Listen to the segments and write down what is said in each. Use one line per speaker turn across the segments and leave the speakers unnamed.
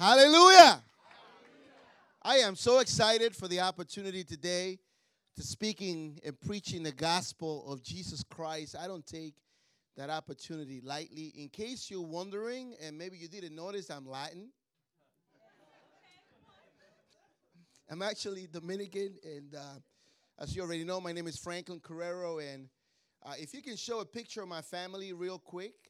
Hallelujah. I am so excited for the opportunity today to speaking and preaching the gospel of Jesus Christ. I don't take that opportunity lightly. In case you're wondering, and maybe you didn't notice, I'm Latin. I'm actually Dominican, and uh, as you already know, my name is Franklin Carrero. And uh, if you can show a picture of my family real quick,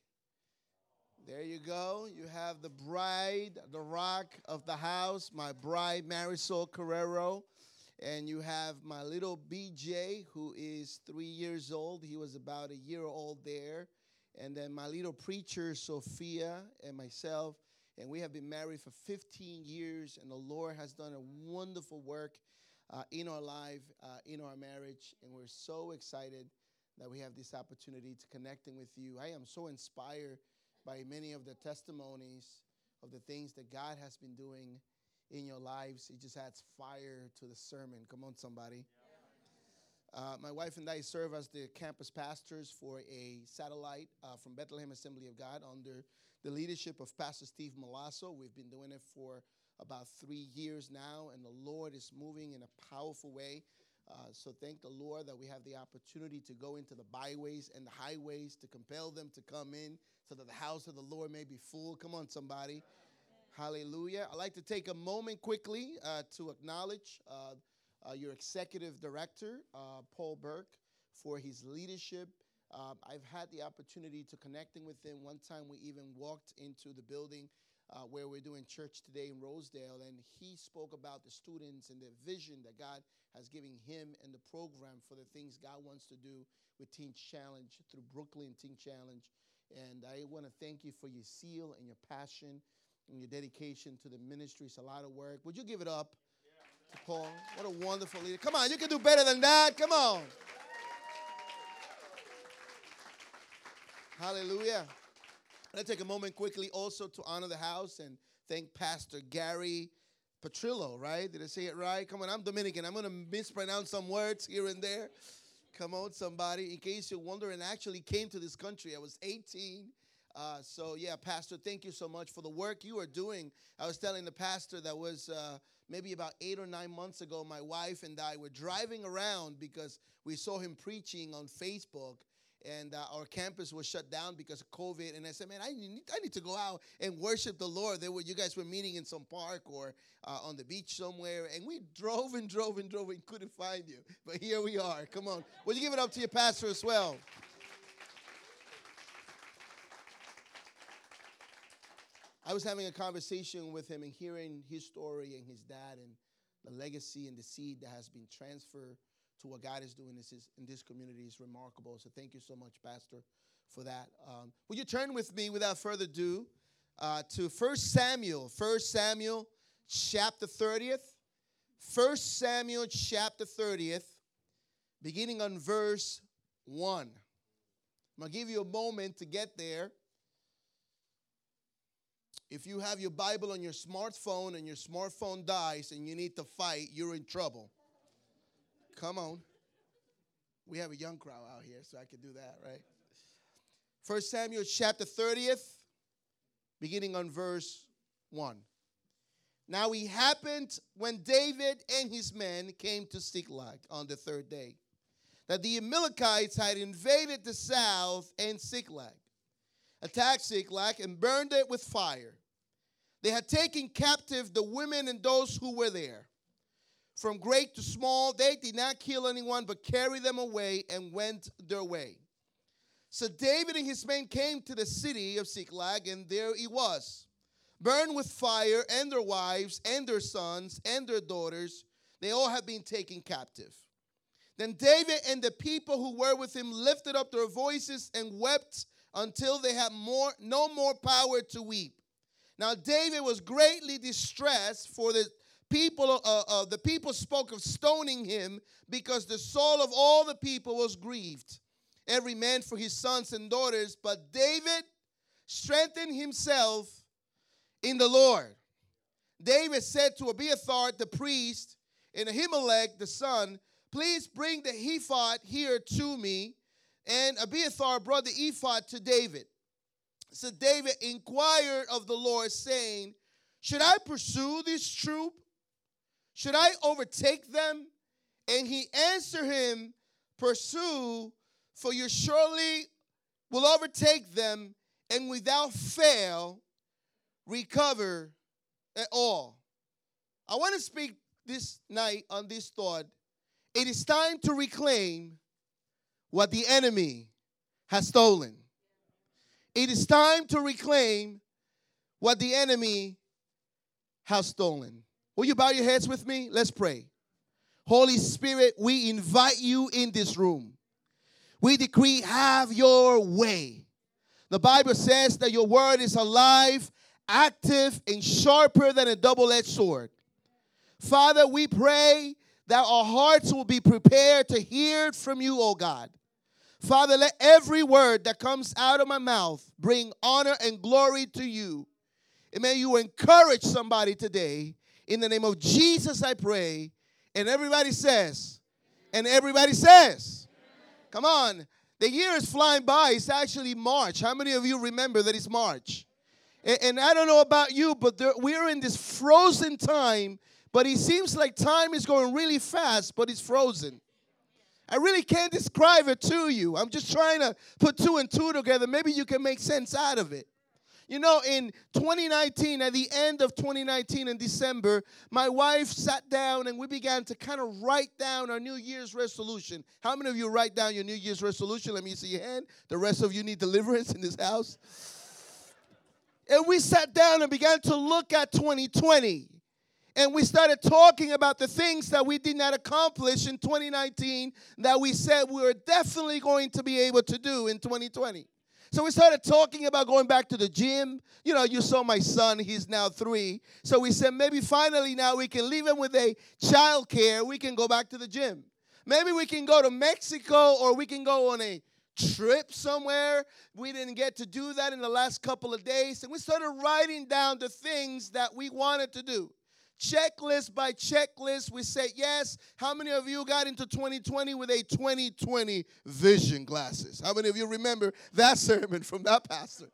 there you go. You have the bride, the rock of the house, my bride, Marisol Carrero. And you have my little BJ, who is three years old. He was about a year old there. And then my little preacher, Sophia, and myself. And we have been married for 15 years, and the Lord has done a wonderful work uh, in our life, uh, in our marriage. And we're so excited that we have this opportunity to connecting with you. I am so inspired by many of the testimonies of the things that God has been doing in your lives. It just adds fire to the sermon. Come on, somebody. Uh, my wife and I serve as the campus pastors for a satellite uh, from Bethlehem Assembly of God under the leadership of Pastor Steve Malasso. We've been doing it for about three years now, and the Lord is moving in a powerful way. Uh, so thank the Lord that we have the opportunity to go into the byways and the highways to compel them to come in so that the house of the Lord may be full. Come on, somebody. Hallelujah. I'd like to take a moment quickly uh, to acknowledge uh, uh your executive director, uh, Paul Burke, for his leadership. Um, I've had the opportunity to connecting with him. One time we even walked into the building uh, where we're doing church today in Rosedale, and he spoke about the students and the vision that God has given him and the program for the things God wants to do with Teen Challenge through Brooklyn Teen Challenge. And I want to thank you for your zeal and your passion and your dedication to the ministry. It's a lot of work. Would you give it up to Paul? What a wonderful leader. Come on, you can do better than that. Come on. Hallelujah. Let's take a moment quickly also to honor the house and thank Pastor Gary Petrillo, right? Did I say it right? Come on, I'm Dominican. I'm going to mispronounce some words here and there. Come on, somebody. In case you're wondering, I actually came to this country. I was 18. Uh, so, yeah, Pastor, thank you so much for the work you are doing. I was telling the pastor that was uh, maybe about eight or nine months ago, my wife and I were driving around because we saw him preaching on Facebook and uh, our campus was shut down because of COVID. And I said, man, I need, I need to go out and worship the Lord. There were you guys were meeting in some park or uh, on the beach somewhere, and we drove and drove and drove and couldn't find you. But here we are. Come on, will you give it up to your pastor as well? I was having a conversation with him and hearing his story and his dad and the legacy and the seed that has been transferred to what God is doing this is, in this community is remarkable. So thank you so much, Pastor, for that. Um, will you turn with me without further ado uh, to 1 Samuel, 1 Samuel chapter 30th. 1 Samuel chapter 30th, beginning on verse 1. I'm going to give you a moment to get there. If you have your Bible on your smartphone and your smartphone dies and you need to fight, you're in trouble. Come on. We have a young crowd out here, so I can do that, right? First Samuel chapter 30th, beginning on verse 1. Now it happened when David and his men came to Ziklag on the third day that the Amalekites had invaded the south and Ziklag, attacked Ziklag, and burned it with fire. They had taken captive the women and those who were there from great to small. They did not kill anyone, but carried them away and went their way. So David and his men came to the city of Ziklag, and there he was, burned with fire, and their wives, and their sons, and their daughters. They all had been taken captive. Then David and the people who were with him lifted up their voices and wept until they had more, no more power to weep. Now David was greatly distressed for the people, uh, uh, the people spoke of stoning him because the soul of all the people was grieved, every man for his sons and daughters. But David strengthened himself in the Lord. David said to Abiathar the priest and Ahimelech the son, Please bring the ephod here to me. And Abiathar brought the ephod to David. So David inquired of the Lord, saying, Should I pursue this troop? Should I overtake them? And he answered him, Pursue, for you surely will overtake them, and without fail recover at all. I want to speak this night on this thought. It is time to reclaim what the enemy has stolen. It is time to reclaim what the enemy has stolen. Will you bow your heads with me? Let's pray. Holy Spirit, we invite you in this room. We decree, have your way. The Bible says that your word is alive, active, and sharper than a double edged sword. Father, we pray that our hearts will be prepared to hear from you, O God. Father, let every word that comes out of my mouth bring honor and glory to you. And may you encourage somebody today. In the name of Jesus, I pray. And everybody says, and everybody says, come on. The year is flying by. It's actually March. How many of you remember that it's March? And, and I don't know about you, but there, we're in this frozen time. But it seems like time is going really fast, but it's frozen. I really can't describe it to you. I'm just trying to put two and two together. Maybe you can make sense out of it. You know, in 2019, at the end of 2019 in December, my wife sat down and we began to kind of write down our New Year's resolution. How many of you write down your New Year's resolution? Let me see your hand. The rest of you need deliverance in this house. And we sat down and began to look at 2020 and we started talking about the things that we did not accomplish in 2019 that we said we were definitely going to be able to do in 2020. So we started talking about going back to the gym. You know, you saw my son, he's now three. So we said maybe finally now we can leave him with a child care. We can go back to the gym. Maybe we can go to Mexico or we can go on a trip somewhere. We didn't get to do that in the last couple of days. And we started writing down the things that we wanted to do checklist by checklist, we say yes. How many of you got into 2020 with a 2020 vision glasses? How many of you remember that sermon from that pastor?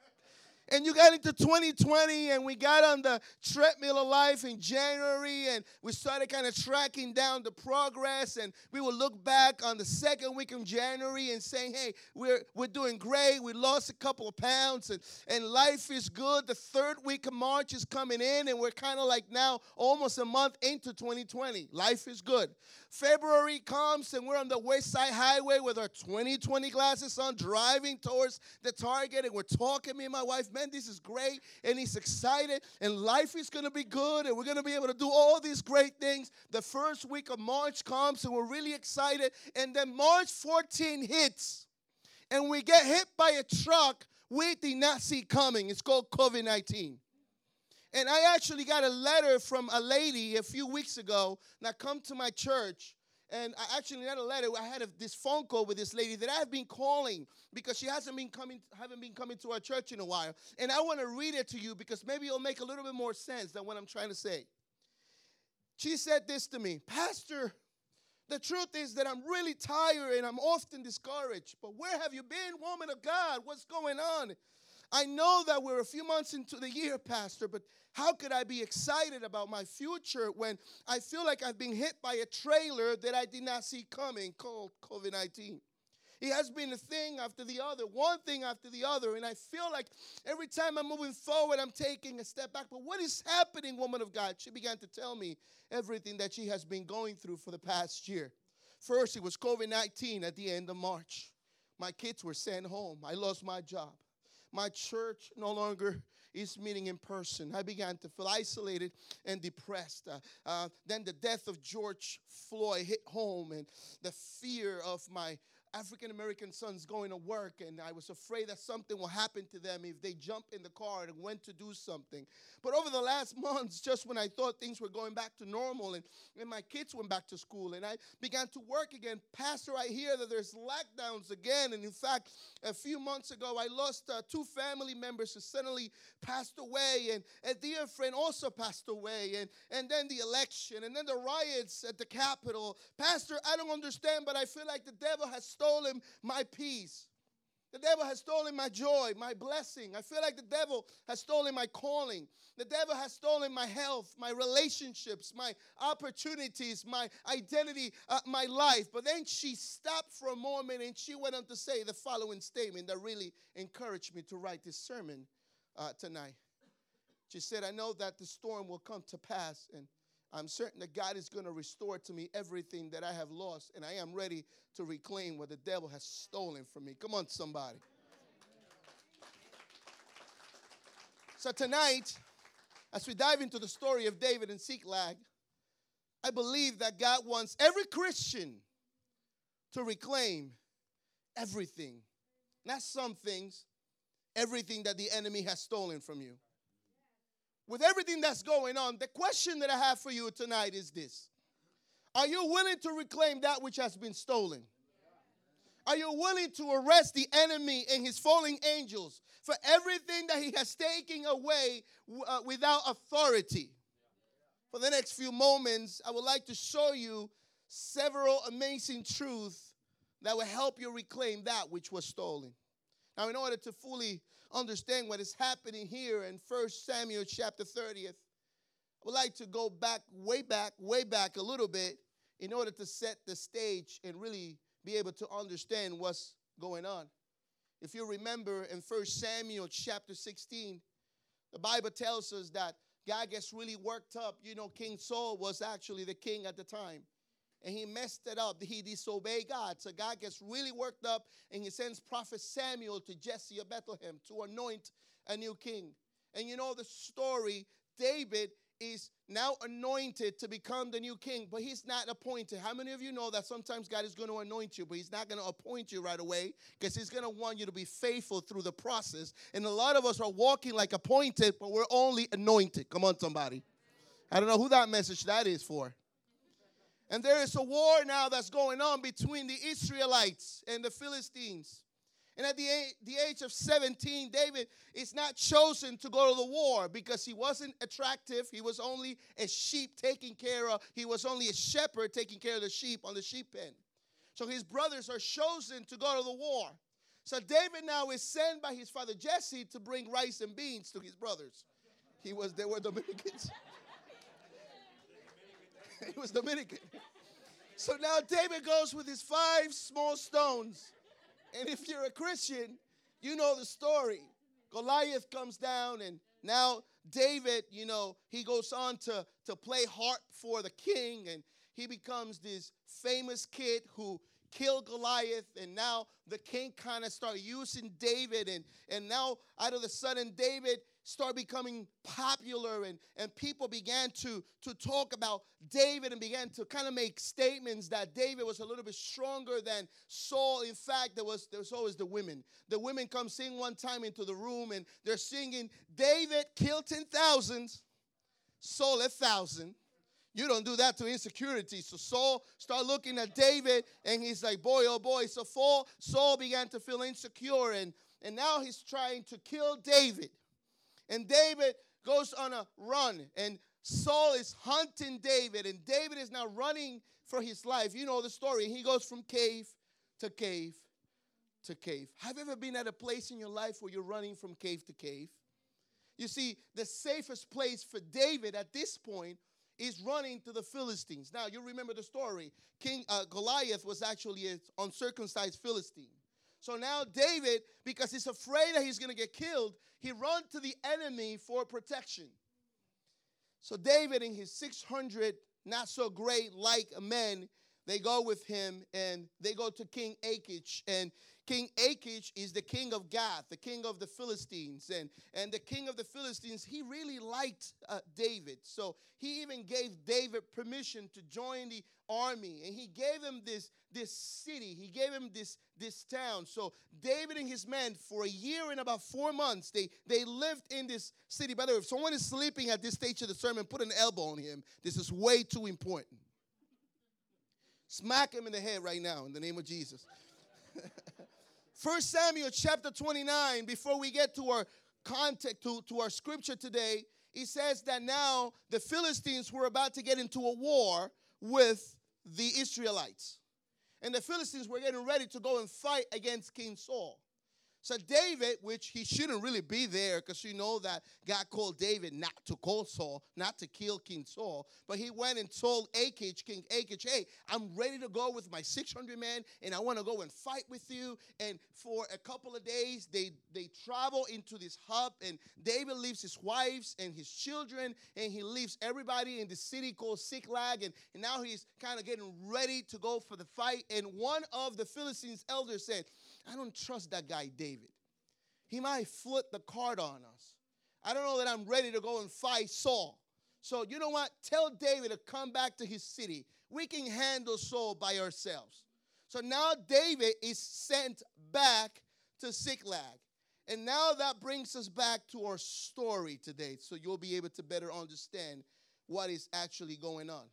And you got into 2020, and we got on the treadmill of life in January, and we started kind of tracking down the progress. And we will look back on the second week of January and saying, hey, we're, we're doing great. We lost a couple of pounds, and, and life is good. The third week of March is coming in, and we're kind of like now almost a month into 2020. Life is good. February comes and we're on the West Side Highway with our 2020 glasses on, driving towards the Target, and we're talking, me and my wife, man, this is great. And he's excited, and life is gonna be good, and we're gonna be able to do all these great things. The first week of March comes, and we're really excited. And then March 14 hits, and we get hit by a truck we did not see coming. It's called COVID 19. And I actually got a letter from a lady a few weeks ago that come to my church. And I actually got a letter. I had a, this phone call with this lady that I've been calling because she hasn't been coming, haven't been coming to our church in a while. And I want to read it to you because maybe it'll make a little bit more sense than what I'm trying to say. She said this to me, Pastor. The truth is that I'm really tired and I'm often discouraged. But where have you been, woman of God? What's going on? I know that we're a few months into the year, Pastor, but how could I be excited about my future when I feel like I've been hit by a trailer that I did not see coming called COVID 19? It has been a thing after the other, one thing after the other. And I feel like every time I'm moving forward, I'm taking a step back. But what is happening, woman of God? She began to tell me everything that she has been going through for the past year. First, it was COVID 19 at the end of March. My kids were sent home. I lost my job my church no longer is meeting in person. I began to feel isolated and depressed. Uh, uh, then the death of George Floyd hit home, and the fear of my African American sons going to work, and I was afraid that something will happen to them if they jump in the car and went to do something. But over the last months, just when I thought things were going back to normal and, and my kids went back to school and I began to work again, Pastor, I hear that there's lockdowns again. And in fact, a few months ago, I lost uh, two family members who suddenly passed away, and a dear friend also passed away, and, and then the election, and then the riots at the Capitol. Pastor, I don't understand, but I feel like the devil has stolen my peace. The devil has stolen my joy, my blessing. I feel like the devil has stolen my calling. The devil has stolen my health, my relationships, my opportunities, my identity, uh, my life. But then she stopped for a moment and she went on to say the following statement that really encouraged me to write this sermon uh, tonight. She said, I know that the storm will come to pass, and I'm certain that God is going to restore to me everything that I have lost, and I am ready to reclaim what the devil has stolen from me. Come on, somebody. So, tonight, as we dive into the story of David and Ziklag, I believe that God wants every Christian to reclaim everything, not some things, everything that the enemy has stolen from you with everything that's going on, the question that I have for you tonight is this Are you willing to reclaim that which has been stolen? Are you willing to arrest the enemy and his falling angels for everything that he has taken away uh, without authority? For the next few moments, I would like to show you several amazing truths that will help you reclaim that which was stolen. Now, in order to fully understand what is happening here in 1 Samuel chapter 30th, I would like to go back, way back, way back a little bit in order to set the stage and really be able to understand what's going on. If you remember in 1 Samuel chapter 16, the Bible tells us that God gets really worked up. You know, King Saul was actually the king at the time and he messed it up. He disobeyed God. So God gets really worked up and he sends prophet Samuel to Jesse of Bethlehem to anoint a new king. And you know the story David is now anointed to become the new king, but he's not appointed. How many of you know that sometimes God is going to anoint you, but he's not going to appoint you right away because he's going to want you to be faithful through the process? And a lot of us are walking like appointed, but we're only anointed. Come on, somebody. I don't know who that message that is for. And there is a war now that's going on between the Israelites and the Philistines. And at the, the age of 17, David is not chosen to go to the war because he wasn't attractive. He was only a sheep taking care of, he was only a shepherd taking care of the sheep on the sheep pen. So his brothers are chosen to go to the war. So David now is sent by his father Jesse to bring rice and beans to his brothers. He was, they were Dominicans. he was Dominican. So now David goes with his five small stones. And if you're a Christian, you know the story. Goliath comes down, and now David, you know, he goes on to, to play harp for the king, and he becomes this famous kid who killed Goliath, and now the king kind of start using David, and, and now out of the sudden, David start becoming popular and, and people began to, to talk about David and began to kind of make statements that David was a little bit stronger than Saul. In fact, there was there was always the women. The women come sing one time into the room and they're singing, David killed 10,000, Saul a thousand. You don't do that to insecurity. So Saul started looking at David and he's like, boy, oh boy. So Saul, Saul began to feel insecure and, and now he's trying to kill David. And David goes on a run, and Saul is hunting David, and David is now running for his life. You know the story. He goes from cave to cave to cave. Have you ever been at a place in your life where you're running from cave to cave? You see, the safest place for David at this point is running to the Philistines. Now, you remember the story. King uh, Goliath was actually an uncircumcised Philistine. So now David, because he's afraid that he's going to get killed, he runs to the enemy for protection. So David and his 600 not so great like men, they go with him and they go to King Achish. And King Achish is the king of Gath, the king of the Philistines. And, and the king of the Philistines, he really liked uh, David. So he even gave David permission to join the army. And he gave him this, this city, he gave him this, this town. So David and his men, for a year and about four months, they, they lived in this city. By the way, if someone is sleeping at this stage of the sermon, put an elbow on him. This is way too important. Smack him in the head right now in the name of Jesus. First Samuel chapter 29, before we get to our context, to, to our scripture today, he says that now the Philistines were about to get into a war with the Israelites. And the Philistines were getting ready to go and fight against King Saul. So David, which he shouldn't really be there because you know that God called David not to call Saul, not to kill King Saul, but he went and told Achish, King Achish, hey, I'm ready to go with my 600 men and I want to go and fight with you. And for a couple of days, they, they travel into this hub and David leaves his wives and his children and he leaves everybody in the city called Ziklag and, and now he's kind of getting ready to go for the fight. And one of the Philistines' elders said, I don't trust that guy, David. He might flip the card on us. I don't know that I'm ready to go and fight Saul. So, you know what? Tell David to come back to his city. We can handle Saul by ourselves. So now David is sent back to Ziklag. And now that brings us back to our story today. So you'll be able to better understand what is actually going on.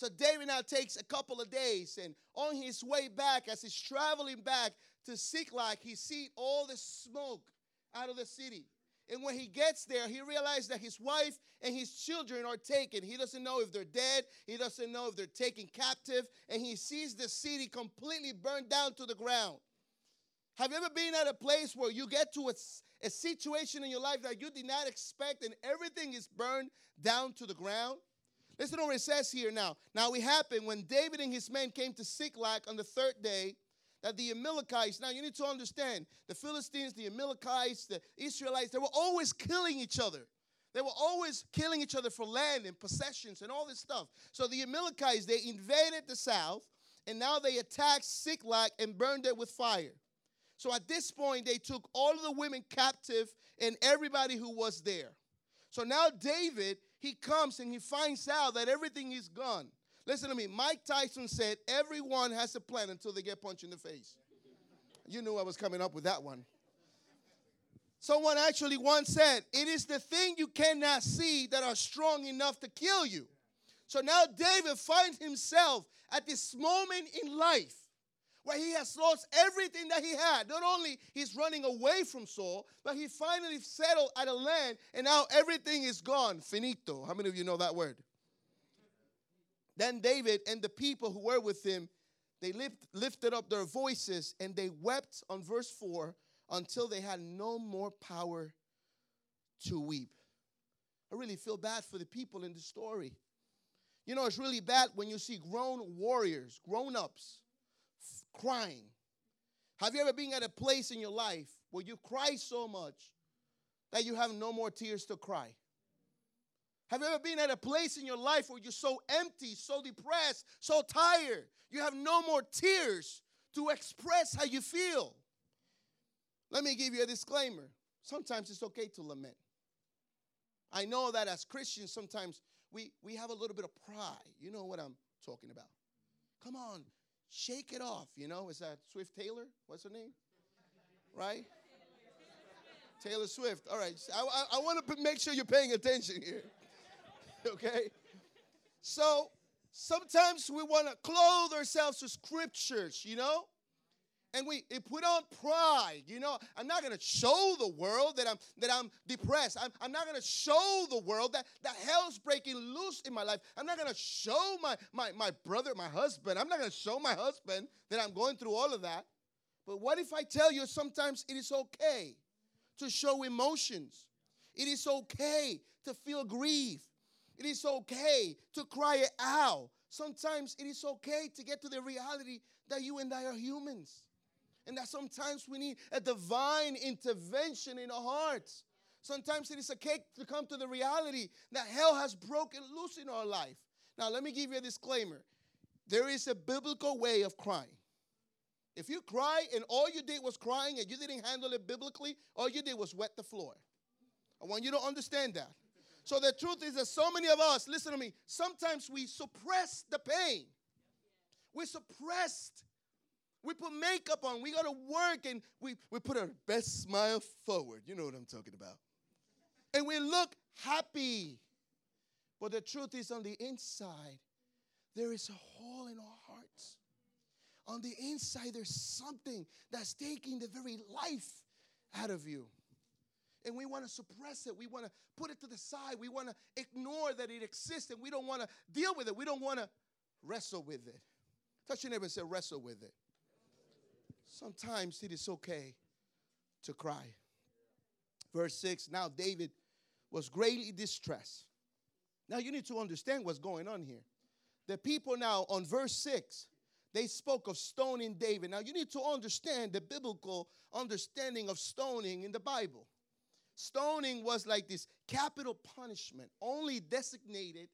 So David now takes a couple of days, and on his way back, as he's traveling back to Ziklag, he sees all the smoke out of the city. And when he gets there, he realizes that his wife and his children are taken. He doesn't know if they're dead. He doesn't know if they're taken captive. And he sees the city completely burned down to the ground. Have you ever been at a place where you get to a, a situation in your life that you did not expect and everything is burned down to the ground? Listen to what it says here now. Now it happened when David and his men came to Ziklag on the third day that the Amalekites, now you need to understand, the Philistines, the Amalekites, the Israelites, they were always killing each other. They were always killing each other for land and possessions and all this stuff. So the Amalekites, they invaded the south and now they attacked Ziklag and burned it with fire. So at this point, they took all of the women captive and everybody who was there. So now David he comes and he finds out that everything is gone. Listen to me. Mike Tyson said, Everyone has a plan until they get punched in the face. You knew I was coming up with that one. Someone actually once said, It is the thing you cannot see that are strong enough to kill you. So now David finds himself at this moment in life where he has lost everything that he had. Not only he's running away from Saul, but he finally settled at a land and now everything is gone. Finito. How many of you know that word? Then David and the people who were with him, they lift, lifted up their voices and they wept on verse 4 until they had no more power to weep. I really feel bad for the people in the story. You know, it's really bad when you see grown warriors, grown ups, crying. Have you ever been at a place in your life where you cry so much that you have no more tears to cry? Have you ever been at a place in your life where you're so empty, so depressed, so tired, you have no more tears to express how you feel? Let me give you a disclaimer. Sometimes it's okay to lament. I know that as Christians, sometimes we, we have a little bit of pride. You know what I'm talking about. Come on, Shake it off, you know? Is that Swift Taylor? What's her name? Right? Taylor Swift. All right. I, I, I want to make sure you're paying attention here. okay? So sometimes we want to clothe ourselves with scriptures, you know? And we put on pride you know? I'm not going to show the world that i'm that i'm depressed. I'm, I'm not going to show the world that that hell's breaking loose in my life. I'm not going to show my, my my brother my husband. I'm not going to show my husband that i'm going through all of that. But what if i tell you sometimes it is okay to show emotions? It is okay to feel grief. It is okay to cry it out. Sometimes it is okay to get to the reality that you and i are humans and that sometimes we need a divine intervention in our hearts. Sometimes it is a cake to come to the reality that hell has broken loose in our life. Now, let me give you a disclaimer there is a biblical way of crying. If you cry and all you did was crying and you didn't handle it biblically, all you did was wet the floor. I want you to understand that. So the truth is that so many of us, listen to me, sometimes we suppress the pain. We suppressed we put makeup on. We go to work and we, we put our best smile forward. You know what I'm talking about. And we look happy. But the truth is, on the inside, there is a hole in our hearts. On the inside, there's something that's taking the very life out of you. And we want to suppress it. We want to put it to the side. We want to ignore that it exists and we don't want to deal with it. We don't want to wrestle with it. Touch your neighbor and say, wrestle with it. Sometimes it is okay to cry. Verse 6 Now David was greatly distressed. Now you need to understand what's going on here. The people now on verse 6, they spoke of stoning David. Now you need to understand the biblical understanding of stoning in the Bible. Stoning was like this capital punishment, only designated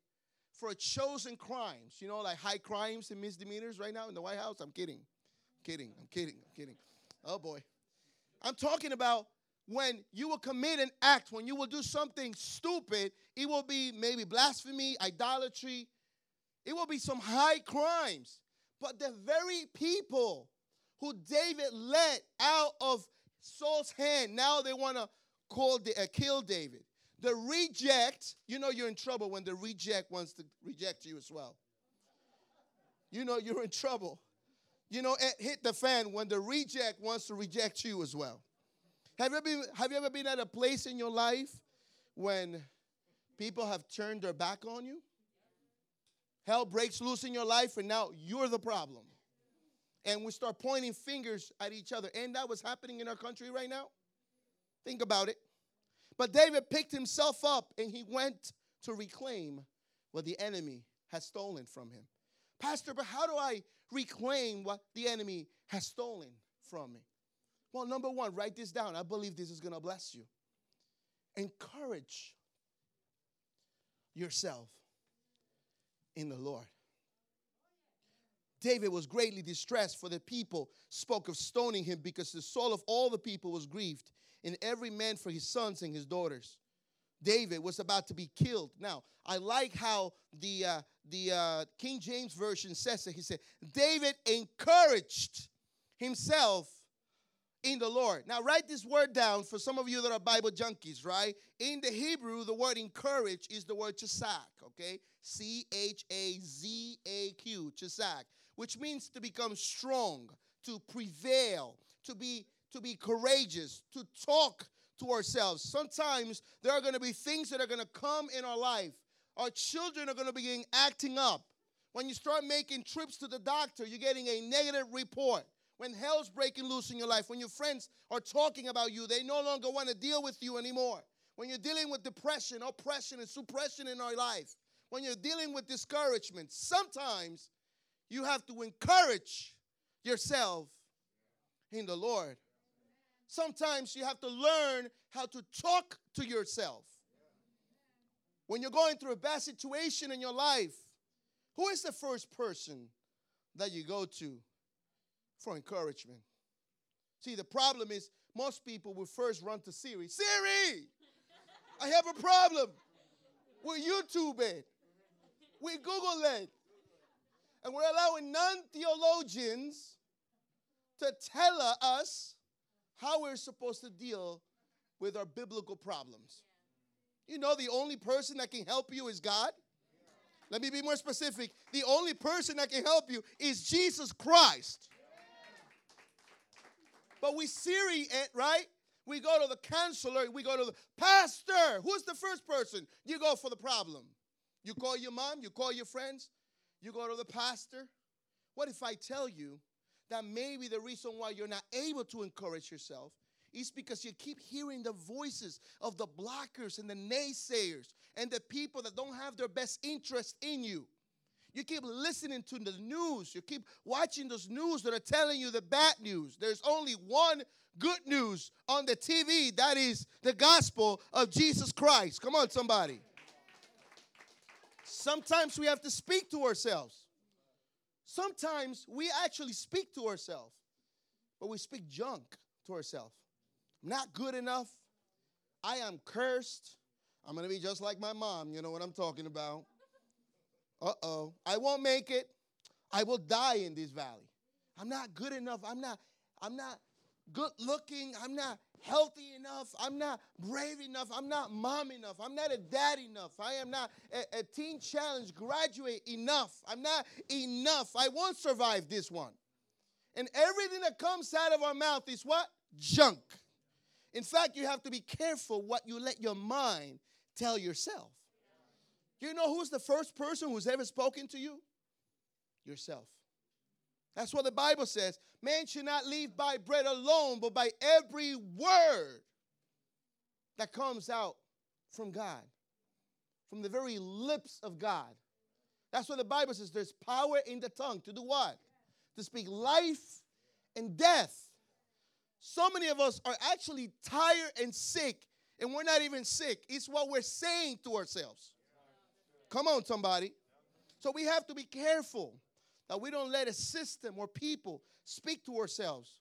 for chosen crimes. You know, like high crimes and misdemeanors right now in the White House. I'm kidding. Kidding. I'm kidding. I'm kidding. Oh boy. I'm talking about when you will commit an act, when you will do something stupid, it will be maybe blasphemy, idolatry, it will be some high crimes. But the very people who David led out of Saul's hand, now they want to call the, uh, kill David. The reject, you know you're in trouble when the reject wants to reject you as well. You know you're in trouble. You know, it hit the fan when the reject wants to reject you as well. Have you, ever been, have you ever been at a place in your life when people have turned their back on you? Hell breaks loose in your life, and now you're the problem. And we start pointing fingers at each other. And that was happening in our country right now? Think about it. But David picked himself up and he went to reclaim what the enemy has stolen from him. Pastor, but how do I reclaim what the enemy has stolen from me? Well, number one, write this down. I believe this is going to bless you. Encourage yourself in the Lord. David was greatly distressed, for the people spoke of stoning him because the soul of all the people was grieved, and every man for his sons and his daughters. David was about to be killed. Now, I like how the uh, the uh, King James version says it. He said, David encouraged himself in the Lord. Now, write this word down for some of you that are Bible junkies, right? In the Hebrew, the word encourage is the word chazak, okay? C H A Z A Q, chazak, which means to become strong, to prevail, to be to be courageous, to talk to ourselves. Sometimes there are going to be things that are going to come in our life. Our children are going to begin acting up. When you start making trips to the doctor, you're getting a negative report when hell's breaking loose in your life, when your friends are talking about you, they no longer want to deal with you anymore. When you're dealing with depression, oppression, and suppression in our life, when you're dealing with discouragement, sometimes you have to encourage yourself in the Lord. Sometimes you have to learn how to talk to yourself. When you're going through a bad situation in your life, who is the first person that you go to for encouragement. See, the problem is most people will first run to Siri. Siri, I have a problem. We're YouTube it. We Google it. And we're allowing non theologians to tell us how we're supposed to deal with our biblical problems. You know, the only person that can help you is God. Let me be more specific. The only person that can help you is Jesus Christ. But we Siri it, right? We go to the counselor, we go to the pastor. Who's the first person? You go for the problem. You call your mom, you call your friends, you go to the pastor. What if I tell you that maybe the reason why you're not able to encourage yourself is because you keep hearing the voices of the blockers and the naysayers and the people that don't have their best interest in you? You keep listening to the news. You keep watching those news that are telling you the bad news. There's only one good news on the TV. That is the gospel of Jesus Christ. Come on, somebody. Sometimes we have to speak to ourselves. Sometimes we actually speak to ourselves, but we speak junk to ourselves. I'm Not good enough. I am cursed. I'm going to be just like my mom. You know what I'm talking about. Uh oh. I won't make it. I will die in this valley. I'm not good enough. I'm not, I'm not good looking. I'm not healthy enough. I'm not brave enough. I'm not mom enough. I'm not a dad enough. I am not a, a teen challenge graduate enough. I'm not enough. I won't survive this one. And everything that comes out of our mouth is what? Junk. In fact, you have to be careful what you let your mind tell yourself. You know who's the first person who's ever spoken to you? Yourself. That's what the Bible says. Man should not live by bread alone, but by every word that comes out from God, from the very lips of God. That's what the Bible says. There's power in the tongue to do what? To speak life and death. So many of us are actually tired and sick, and we're not even sick. It's what we're saying to ourselves. Come on, somebody. So we have to be careful that we don't let a system or people speak to ourselves.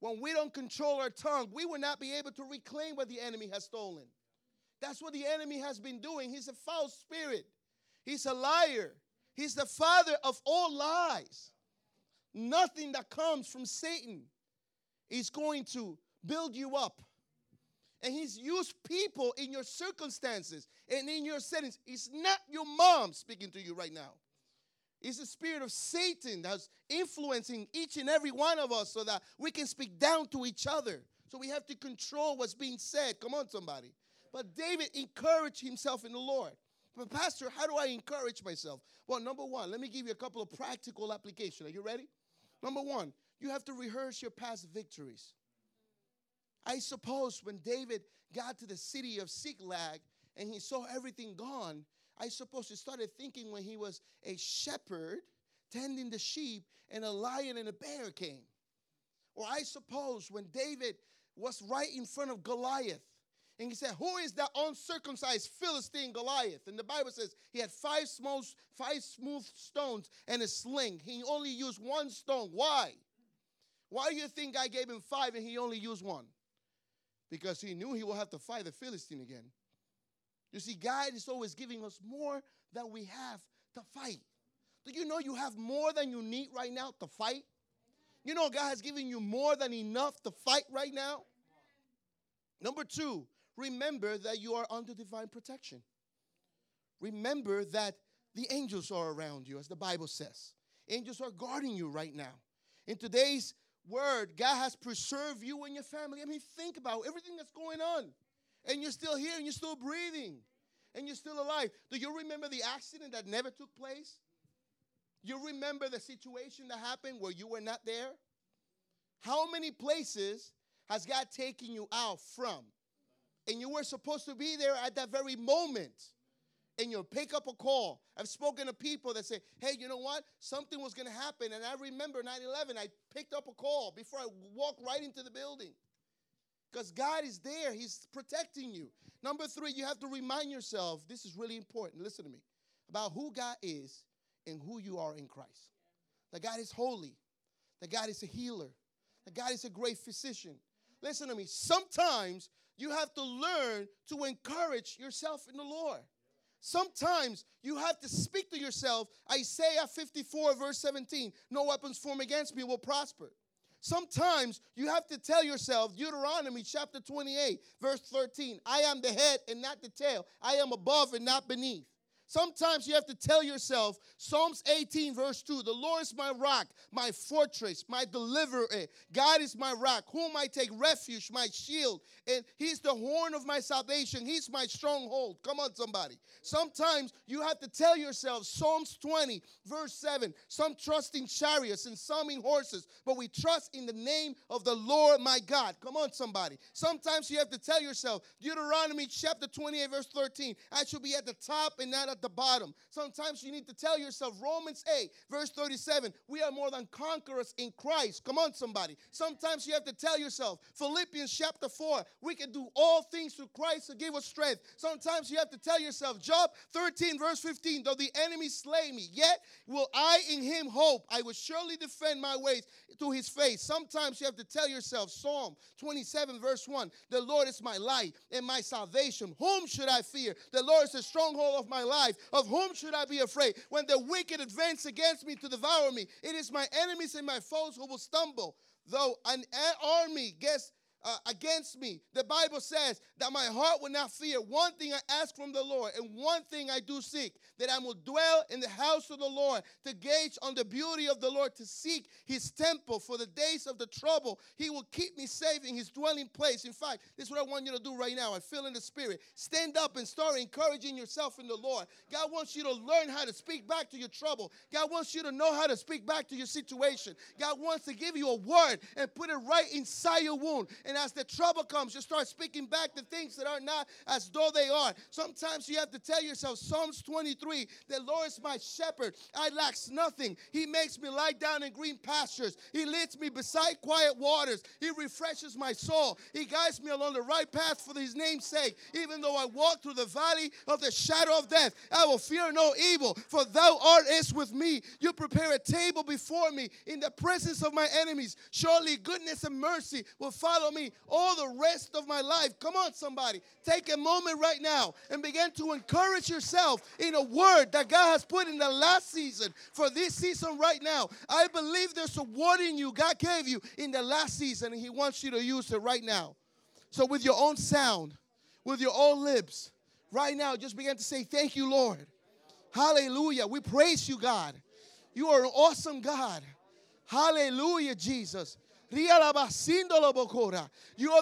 When we don't control our tongue, we will not be able to reclaim what the enemy has stolen. That's what the enemy has been doing. He's a foul spirit, he's a liar, he's the father of all lies. Nothing that comes from Satan is going to build you up. And he's used people in your circumstances and in your settings. It's not your mom speaking to you right now. It's the spirit of Satan that's influencing each and every one of us so that we can speak down to each other. So we have to control what's being said. Come on, somebody. But David encouraged himself in the Lord. But, Pastor, how do I encourage myself? Well, number one, let me give you a couple of practical applications. Are you ready? Number one, you have to rehearse your past victories. I suppose when David got to the city of Ziklag and he saw everything gone, I suppose he started thinking when he was a shepherd tending the sheep and a lion and a bear came. Or I suppose when David was right in front of Goliath and he said, Who is that uncircumcised Philistine Goliath? And the Bible says he had five small, five smooth stones and a sling. He only used one stone. Why? Why do you think I gave him five and he only used one? Because he knew he will have to fight the Philistine again. You see, God is always giving us more than we have to fight. Do you know you have more than you need right now to fight? You know, God has given you more than enough to fight right now. Number two, remember that you are under divine protection. Remember that the angels are around you, as the Bible says. Angels are guarding you right now. In today's word, God has preserved you and your family. I mean, think about everything that's going on and you're still here and you're still breathing and you're still alive. Do you remember the accident that never took place? You remember the situation that happened where you were not there? How many places has God taken you out from? And you were supposed to be there at that very moment. And you'll pick up a call. I've spoken to people that say, hey, you know what? Something was going to happen. And I remember 9 11, I picked up a call before I walked right into the building. Because God is there, He's protecting you. Number three, you have to remind yourself this is really important. Listen to me about who God is and who you are in Christ. That God is holy, that God is a healer, that God is a great physician. Listen to me. Sometimes you have to learn to encourage yourself in the Lord. Sometimes you have to speak to yourself. Isaiah 54, verse 17 No weapons formed against me will prosper. Sometimes you have to tell yourself, Deuteronomy chapter 28, verse 13, I am the head and not the tail. I am above and not beneath. Sometimes you have to tell yourself, Psalms 18, verse 2, the Lord is my rock, my fortress, my deliverer. God is my rock, whom I take refuge, my shield. And He's the horn of my salvation. He's my stronghold. Come on, somebody. Sometimes you have to tell yourself, Psalms 20, verse 7, some trust in chariots and some in horses, but we trust in the name of the Lord my God. Come on, somebody. Sometimes you have to tell yourself, Deuteronomy chapter 28, verse 13, I shall be at the top and not at at the bottom. Sometimes you need to tell yourself, Romans 8, verse 37, we are more than conquerors in Christ. Come on, somebody. Sometimes you have to tell yourself, Philippians chapter 4, we can do all things through Christ to give us strength. Sometimes you have to tell yourself, Job 13, verse 15, though the enemy slay me, yet will I in him hope. I will surely defend my ways to his face. Sometimes you have to tell yourself, Psalm 27, verse 1, the Lord is my light and my salvation. Whom should I fear? The Lord is the stronghold of my life life. Of whom should I be afraid? When the wicked advance against me to devour me, it is my enemies and my foes who will stumble. Though an army gets uh, against me. The Bible says that my heart will not fear. One thing I ask from the Lord, and one thing I do seek, that I will dwell in the house of the Lord to gauge on the beauty of the Lord, to seek his temple for the days of the trouble. He will keep me safe in his dwelling place. In fact, this is what I want you to do right now. I feel in the spirit. Stand up and start encouraging yourself in the Lord. God wants you to learn how to speak back to your trouble. God wants you to know how to speak back to your situation. God wants to give you a word and put it right inside your wound. And as the trouble comes, you start speaking back the things that are not as though they are. Sometimes you have to tell yourself, Psalms 23, the Lord is my shepherd. I lack nothing. He makes me lie down in green pastures. He leads me beside quiet waters. He refreshes my soul. He guides me along the right path for his name's sake. Even though I walk through the valley of the shadow of death, I will fear no evil, for thou art is with me. You prepare a table before me in the presence of my enemies. Surely goodness and mercy will follow me all the rest of my life. Come on, somebody. Take a moment right now and begin to encourage yourself in a word that God has put in the last season for this season right now. I believe there's a word in you God gave you in the last season, and He wants you to use it right now. So, with your own sound, with your own lips, right now, just begin to say, Thank you, Lord. Hallelujah. We praise you, God. You are an awesome God. Hallelujah, Jesus. You are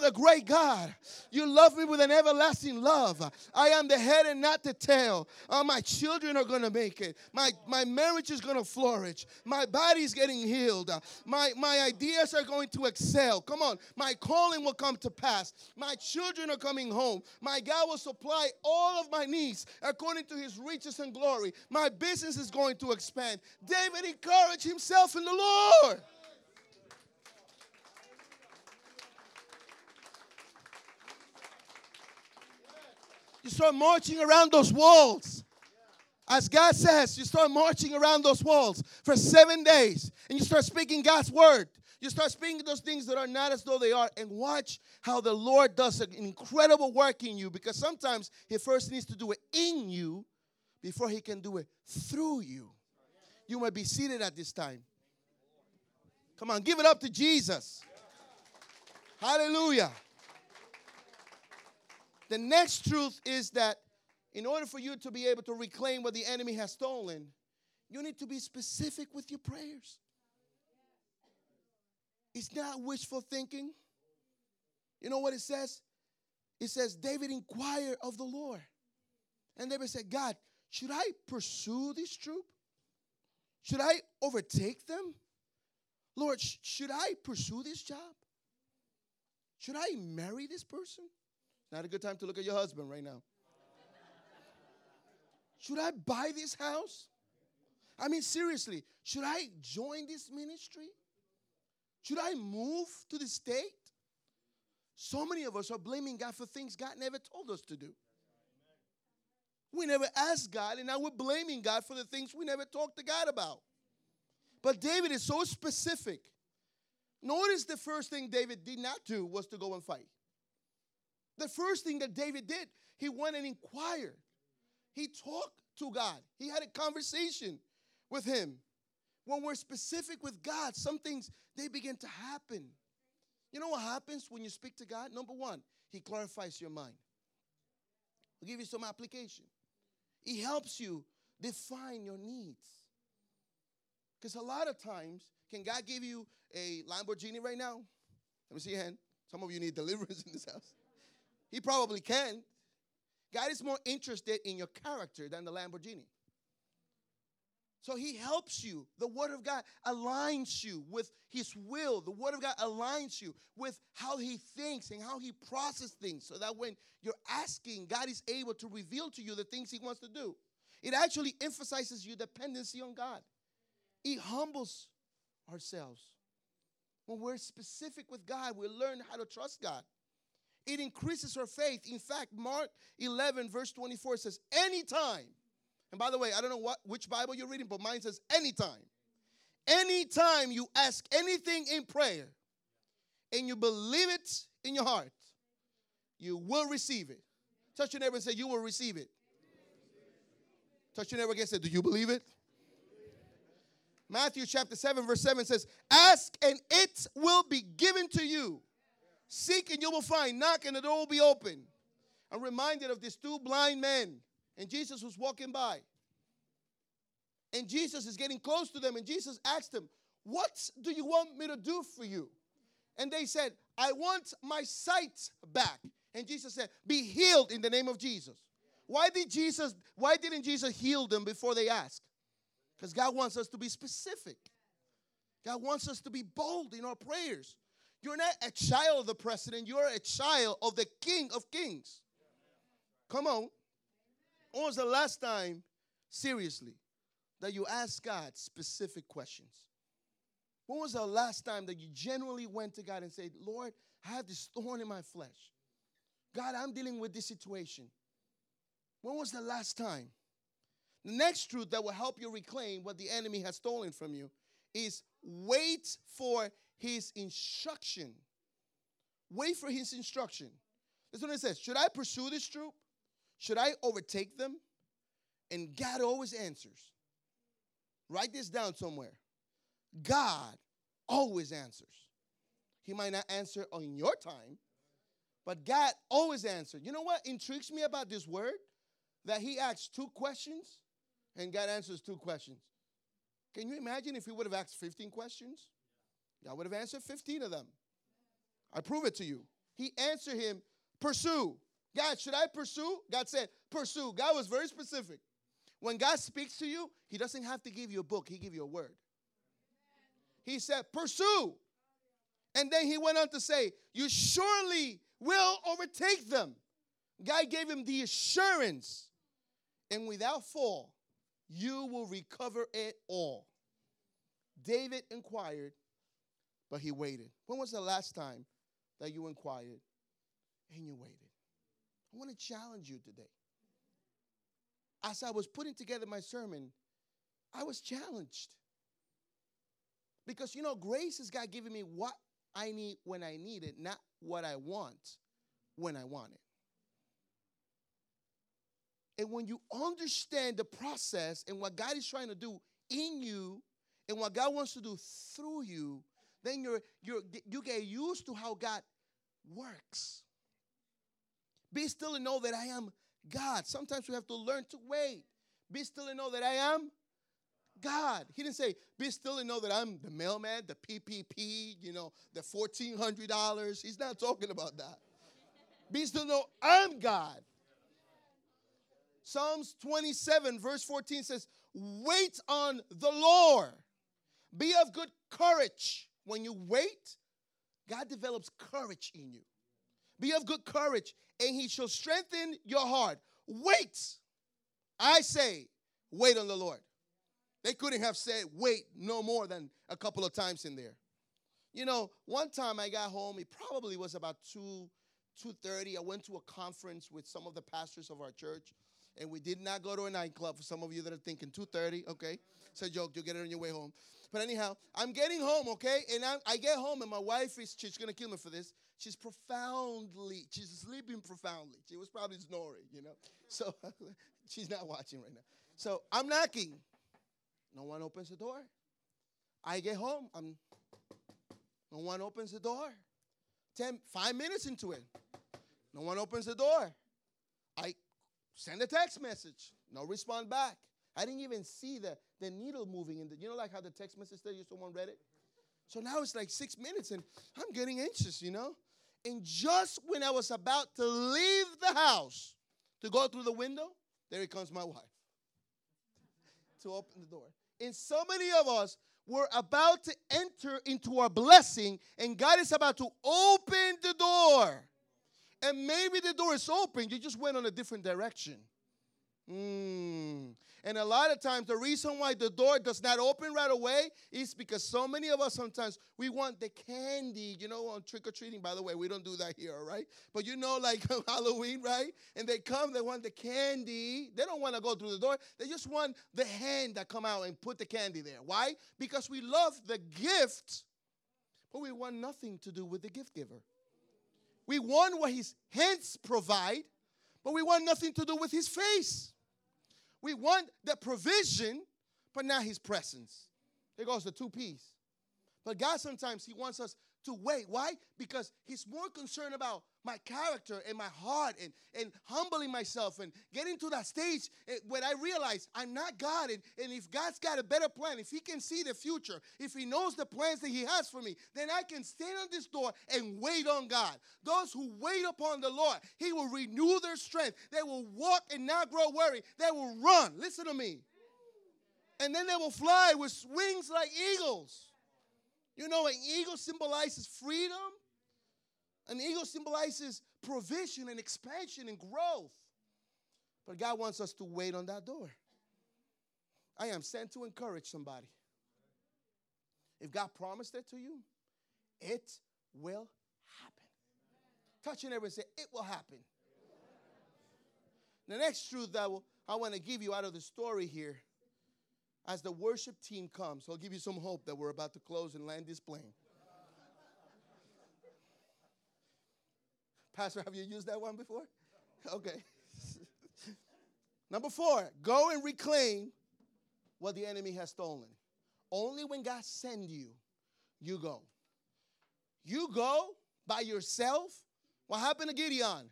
the great God. You love me with an everlasting love. I am the head and not the tail. My children are going to make it. My, my marriage is going to flourish. My body is getting healed. My, my ideas are going to excel. Come on. My calling will come to pass. My children are coming home. My God will supply all of my needs according to his riches and glory. My business is going to expand. David encouraged himself in the Lord. You start marching around those walls. As God says, you start marching around those walls for seven days and you start speaking God's word. You start speaking those things that are not as though they are, and watch how the Lord does an incredible work in you because sometimes He first needs to do it in you before He can do it through you. You might be seated at this time. Come on, give it up to Jesus. Hallelujah. The next truth is that in order for you to be able to reclaim what the enemy has stolen, you need to be specific with your prayers. It's not wishful thinking. You know what it says? It says, David inquired of the Lord. And David said, God, should I pursue this troop? Should I overtake them? Lord, sh- should I pursue this job? Should I marry this person? Not a good time to look at your husband right now. Should I buy this house? I mean, seriously, should I join this ministry? Should I move to the state? So many of us are blaming God for things God never told us to do. We never asked God, and now we're blaming God for the things we never talked to God about. But David is so specific. Notice the first thing David did not do was to go and fight. The first thing that David did, he went and inquired. He talked to God. He had a conversation with him. When we're specific with God, some things they begin to happen. You know what happens when you speak to God? Number one, He clarifies your mind. I'll give you some application. He helps you define your needs. Because a lot of times, can God give you a Lamborghini right now? Let me see your hand. Some of you need deliverance in this house. He probably can. God is more interested in your character than the Lamborghini. So he helps you. The Word of God aligns you with His will. The Word of God aligns you with how He thinks and how He processes things so that when you're asking, God is able to reveal to you the things He wants to do. It actually emphasizes your dependency on God, it humbles ourselves. When we're specific with God, we learn how to trust God it increases her faith. In fact, Mark 11, verse 24 says, anytime. And by the way, I don't know what which Bible you're reading, but mine says anytime. Anytime you ask anything in prayer and you believe it in your heart, you will receive it. Touch your neighbor and say, You will receive it. Touch your neighbor again and say, Do you believe it? Matthew chapter 7, verse 7 says, Ask and it will be given to you. Seek and you will find. Knock and the door will be open. I'm reminded of these two blind men, and Jesus was walking by. And Jesus is getting close to them, and Jesus asked them, What do you want me to do for you? And they said, I want my sight back. And Jesus said, Be healed in the name of Jesus. Why did Jesus, why didn't Jesus heal them before they asked? Because God wants us to be specific. God wants us to be bold in our prayers. You're not a child of the president, you're a child of the King of Kings. Come on. When was the last time, seriously, that you asked God specific questions? When was the last time that you genuinely went to God and said, Lord, I have this thorn in my flesh? God, I'm dealing with this situation. When was the last time? The next truth that will help you reclaim what the enemy has stolen from you is wait for his instruction. Wait for his instruction. That's what it says. Should I pursue this troop? Should I overtake them? And God always answers. Write this down somewhere. God always answers. He might not answer on your time, but God always answers. You know what intrigues me about this word? That he asks two questions and God answers two questions. Can you imagine if he would have asked 15 questions? God would have answered 15 of them. I prove it to you. He answered him, pursue. God, should I pursue? God said, pursue. God was very specific. When God speaks to you, he doesn't have to give you a book, he give you a word. He said, pursue. And then he went on to say, you surely will overtake them. God gave him the assurance. And without fall, you will recover it all. David inquired, but he waited. When was the last time that you inquired and you waited? I want to challenge you today. As I was putting together my sermon, I was challenged. Because, you know, grace is God giving me what I need when I need it, not what I want when I want it. And when you understand the process and what God is trying to do in you and what God wants to do through you, then you're, you're, you get used to how God works. Be still and know that I am God. Sometimes we have to learn to wait. Be still and know that I am God. He didn't say, be still and know that I'm the mailman, the PPP, you know, the $1,400. He's not talking about that. Be still and know I'm God. Psalms 27, verse 14 says, Wait on the Lord. Be of good courage. When you wait, God develops courage in you. Be of good courage, and he shall strengthen your heart. Wait. I say, wait on the Lord. They couldn't have said wait no more than a couple of times in there. You know, one time I got home, it probably was about 2 2:30. I went to a conference with some of the pastors of our church and we did not go to a nightclub. For some of you that are thinking 2:30, okay, it's a joke. You'll get it on your way home. But anyhow, I'm getting home, okay, and I, I get home, and my wife is she's gonna kill me for this. She's profoundly, she's sleeping profoundly. She was probably snoring, you know. So she's not watching right now. So I'm knocking. No one opens the door. I get home. I'm. No one opens the door. Ten, five minutes into it. No one opens the door. I Send a text message. No response back. I didn't even see the, the needle moving in the, you know, like how the text message said you someone read it? So now it's like six minutes and I'm getting anxious, you know? And just when I was about to leave the house to go through the window, there comes my wife to open the door. And so many of us were about to enter into our blessing, and God is about to open the door. And maybe the door is open, you just went on a different direction. Mm. And a lot of times, the reason why the door does not open right away is because so many of us sometimes we want the candy, you know, on trick or treating. By the way, we don't do that here, all right? But you know, like Halloween, right? And they come, they want the candy. They don't want to go through the door. They just want the hand that come out and put the candy there. Why? Because we love the gift, but we want nothing to do with the gift giver. We want what his hands provide, but we want nothing to do with his face. We want the provision, but not his presence. There goes the two P's. But God sometimes He wants us to wait. Why? Because he's more concerned about my character and my heart and, and humbling myself and getting to that stage eh, when I realize I'm not God. And, and if God's got a better plan, if he can see the future, if he knows the plans that he has for me, then I can stand on this door and wait on God. Those who wait upon the Lord, he will renew their strength. They will walk and not grow weary. They will run. Listen to me. And then they will fly with wings like eagles. You know, an eagle symbolizes freedom. An eagle symbolizes provision and expansion and growth. But God wants us to wait on that door. I am sent to encourage somebody. If God promised it to you, it will happen. Touch your neighbor and say, It will happen. The next truth that I want to give you out of the story here as the worship team comes, I'll give you some hope that we're about to close and land this plane. Pastor, have you used that one before? Okay. Number four, go and reclaim what the enemy has stolen. Only when God sends you, you go. You go by yourself. What happened to Gideon?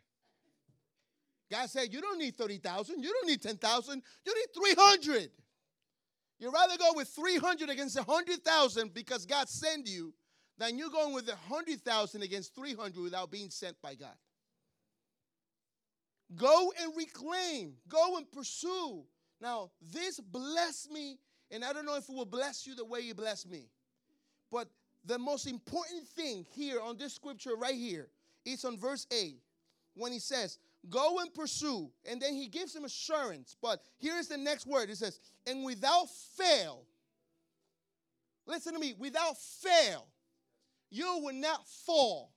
God said, You don't need 30,000. You don't need 10,000. You need 300. You'd rather go with 300 against 100,000 because God sent you than you going with 100,000 against 300 without being sent by God. Go and reclaim, go and pursue. Now, this blessed me, and I don't know if it will bless you the way it blessed me. But the most important thing here on this scripture right here is on verse 8 when he says, Go and pursue. And then he gives him assurance. But here is the next word it says, And without fail, listen to me, without fail, you will not fall.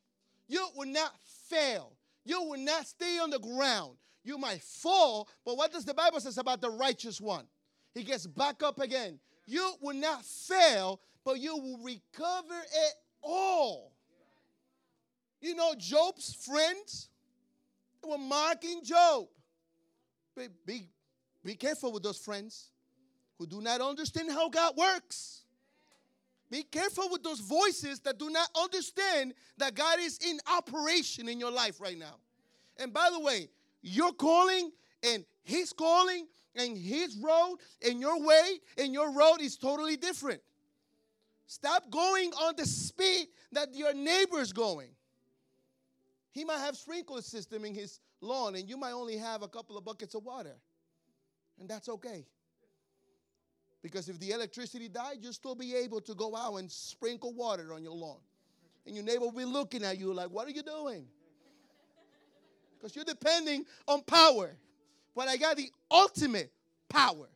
You will not fail. You will not stay on the ground. You might fall, but what does the Bible says about the righteous one? He gets back up again. You will not fail, but you will recover it all. You know, Job's friends, they were mocking Job. Be, be, be careful with those friends who do not understand how God works. Be careful with those voices that do not understand that God is in operation in your life right now. And by the way, your calling and His calling and His road and your way and your road is totally different. Stop going on the speed that your neighbor's going. He might have sprinkler system in his lawn, and you might only have a couple of buckets of water. And that's okay. Because if the electricity died, you'll still be able to go out and sprinkle water on your lawn. And your neighbor will be looking at you like, What are you doing? Because you're depending on power. But I got the ultimate power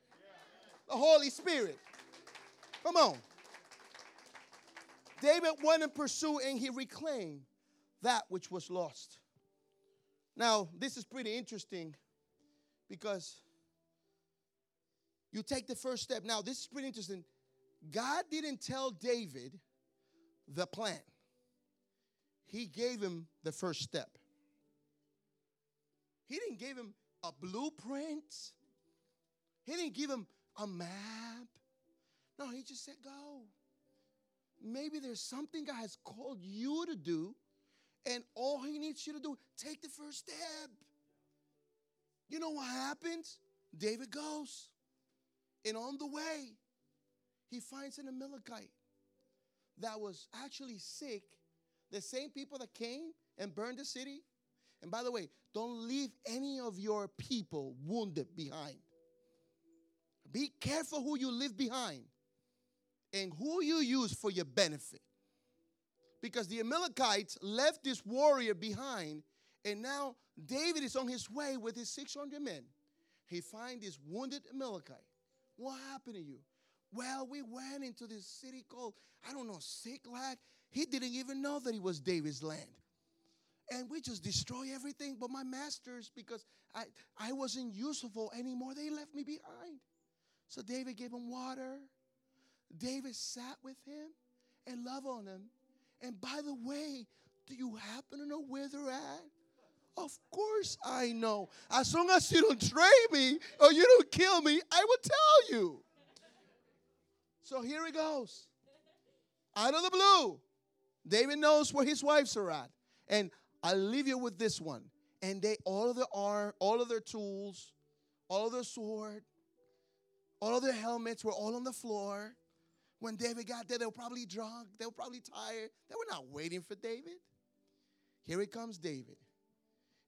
the Holy Spirit. Come on. David went and pursued and he reclaimed that which was lost. Now, this is pretty interesting because you take the first step. Now, this is pretty interesting. God didn't tell David the plan, He gave him the first step. He didn't give him a blueprint, He didn't give him a map. No, He just said, Go. Maybe there's something God has called you to do, and all He needs you to do, take the first step. You know what happens? David goes. And on the way, he finds an Amalekite that was actually sick. The same people that came and burned the city. And by the way, don't leave any of your people wounded behind. Be careful who you leave behind and who you use for your benefit. Because the Amalekites left this warrior behind, and now David is on his way with his 600 men. He finds this wounded Amalekite. What happened to you? Well, we went into this city called, I don't know, Ziklag. He didn't even know that it was David's land. And we just destroy everything. But my masters, because I, I wasn't useful anymore, they left me behind. So David gave him water. David sat with him and loved on him. And by the way, do you happen to know where they're at? Of course I know. As long as you don't betray me or you don't kill me, I will tell you. So here it goes. Out of the blue, David knows where his wives are at. And I'll leave you with this one. And they all of their arm, all of their tools, all of their sword, all of their helmets were all on the floor. When David got there, they were probably drunk. They were probably tired. They were not waiting for David. Here he comes, David.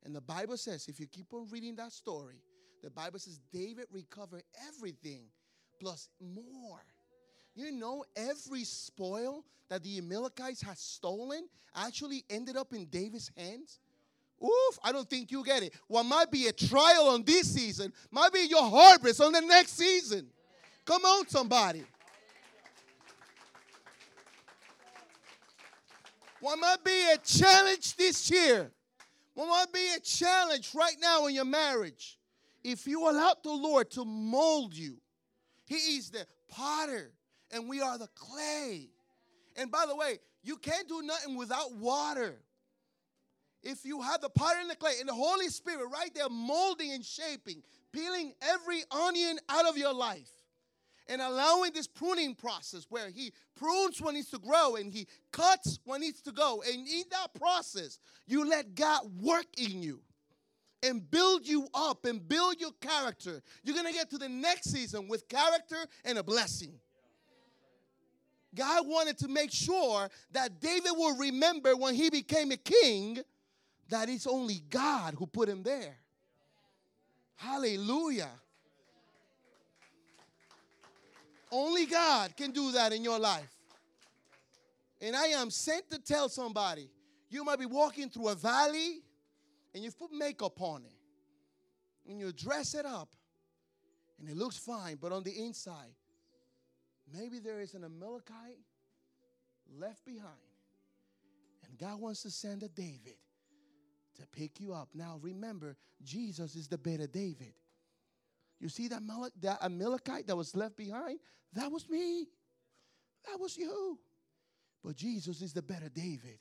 And the Bible says, if you keep on reading that story, the Bible says David recovered everything plus more. You know, every spoil that the Amalekites had stolen actually ended up in David's hands. Oof, I don't think you get it. What might be a trial on this season might be your harvest on the next season. Come on, somebody. What might be a challenge this year? What might be a challenge right now in your marriage? If you allow the Lord to mold you, He is the potter and we are the clay. And by the way, you can't do nothing without water. If you have the potter and the clay and the Holy Spirit right there molding and shaping, peeling every onion out of your life, and allowing this pruning process where he prunes what needs to grow and he cuts what needs to go. And in that process, you let God work in you and build you up and build your character. You're going to get to the next season with character and a blessing. God wanted to make sure that David will remember when he became a king that it's only God who put him there. Hallelujah. Only God can do that in your life. And I am sent to tell somebody you might be walking through a valley and you put makeup on it and you dress it up and it looks fine, but on the inside, maybe there is an Amalekite left behind. And God wants to send a David to pick you up. Now remember, Jesus is the better David. You see that, Malach, that Amalekite that was left behind? That was me. That was you. But Jesus is the better David.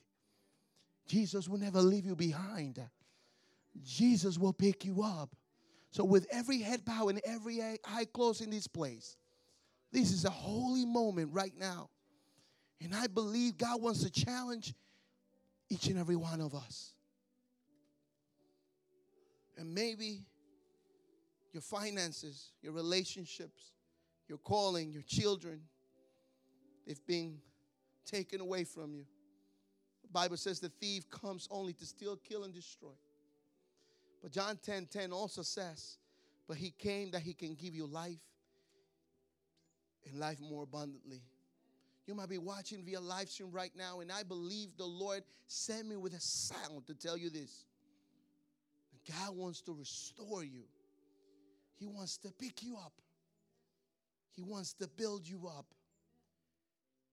Jesus will never leave you behind. Jesus will pick you up. So, with every head bow and every eye closed in this place, this is a holy moment right now. And I believe God wants to challenge each and every one of us. And maybe your finances, your relationships, your calling, your children, they've been taken away from you. The Bible says the thief comes only to steal, kill, and destroy. But John 10 10 also says, But he came that he can give you life and life more abundantly. You might be watching via live stream right now, and I believe the Lord sent me with a sound to tell you this. God wants to restore you, He wants to pick you up, He wants to build you up,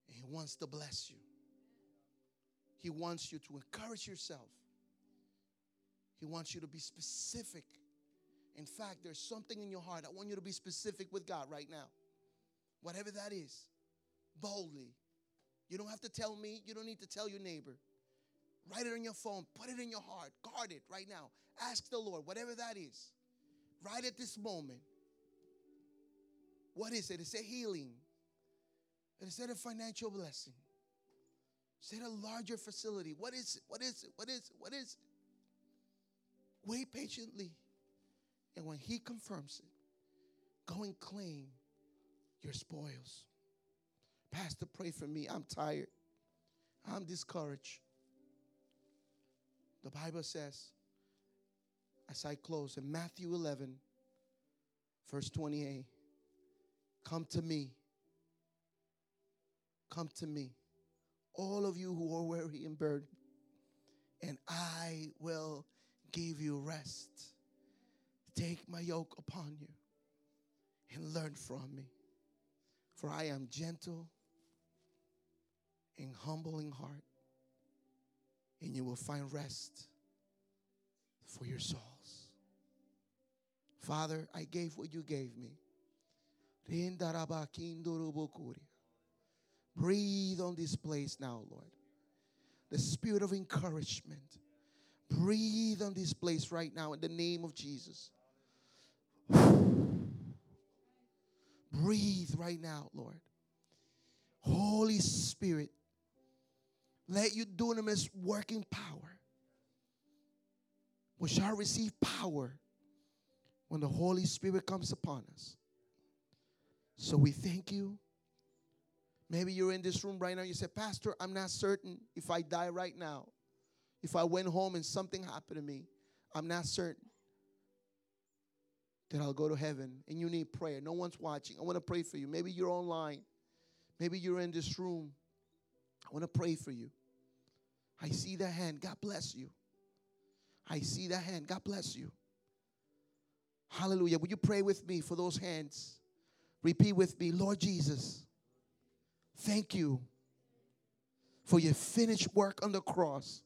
and He wants to bless you. He wants you to encourage yourself. He wants you to be specific. In fact, there's something in your heart. I want you to be specific with God right now. Whatever that is, boldly. You don't have to tell me, you don't need to tell your neighbor. Write it on your phone, put it in your heart, guard it right now. Ask the Lord, whatever that is, right at this moment. What is it? Is it healing? Is it a financial blessing? Is it a larger facility? What is it? What is it? What is it? What is it? Wait patiently. And when He confirms it, go and claim your spoils. Pastor, pray for me. I'm tired. I'm discouraged. The Bible says, as I close in Matthew 11, verse 28, come to me. Come to me, all of you who are weary and burdened, and I will give you rest. Take my yoke upon you and learn from me. For I am gentle and humble in heart, and you will find rest for your souls. Father, I gave what you gave me. Breathe on this place now, Lord. The spirit of encouragement. Breathe on this place right now in the name of Jesus. Breathe right now, Lord. Holy Spirit, let your dunamis working power. We shall receive power when the Holy Spirit comes upon us. So we thank you. Maybe you're in this room right now. You say, Pastor, I'm not certain if I die right now, if I went home and something happened to me, I'm not certain that I'll go to heaven. And you need prayer. No one's watching. I want to pray for you. Maybe you're online. Maybe you're in this room. I want to pray for you. I see the hand. God bless you. I see the hand. God bless you. Hallelujah. Will you pray with me for those hands? Repeat with me Lord Jesus, thank you for your finished work on the cross.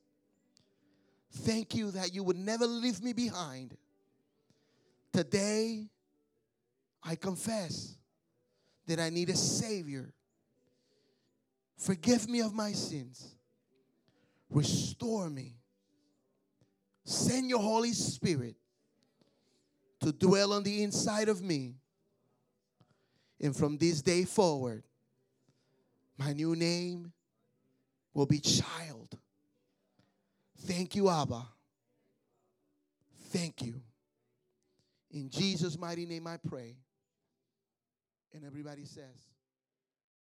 Thank you that you would never leave me behind. Today, I confess that I need a Savior. Forgive me of my sins. Restore me. Send your Holy Spirit to dwell on the inside of me. And from this day forward, my new name will be child. Thank you, Abba. Thank you. In Jesus' mighty name I pray. And everybody says,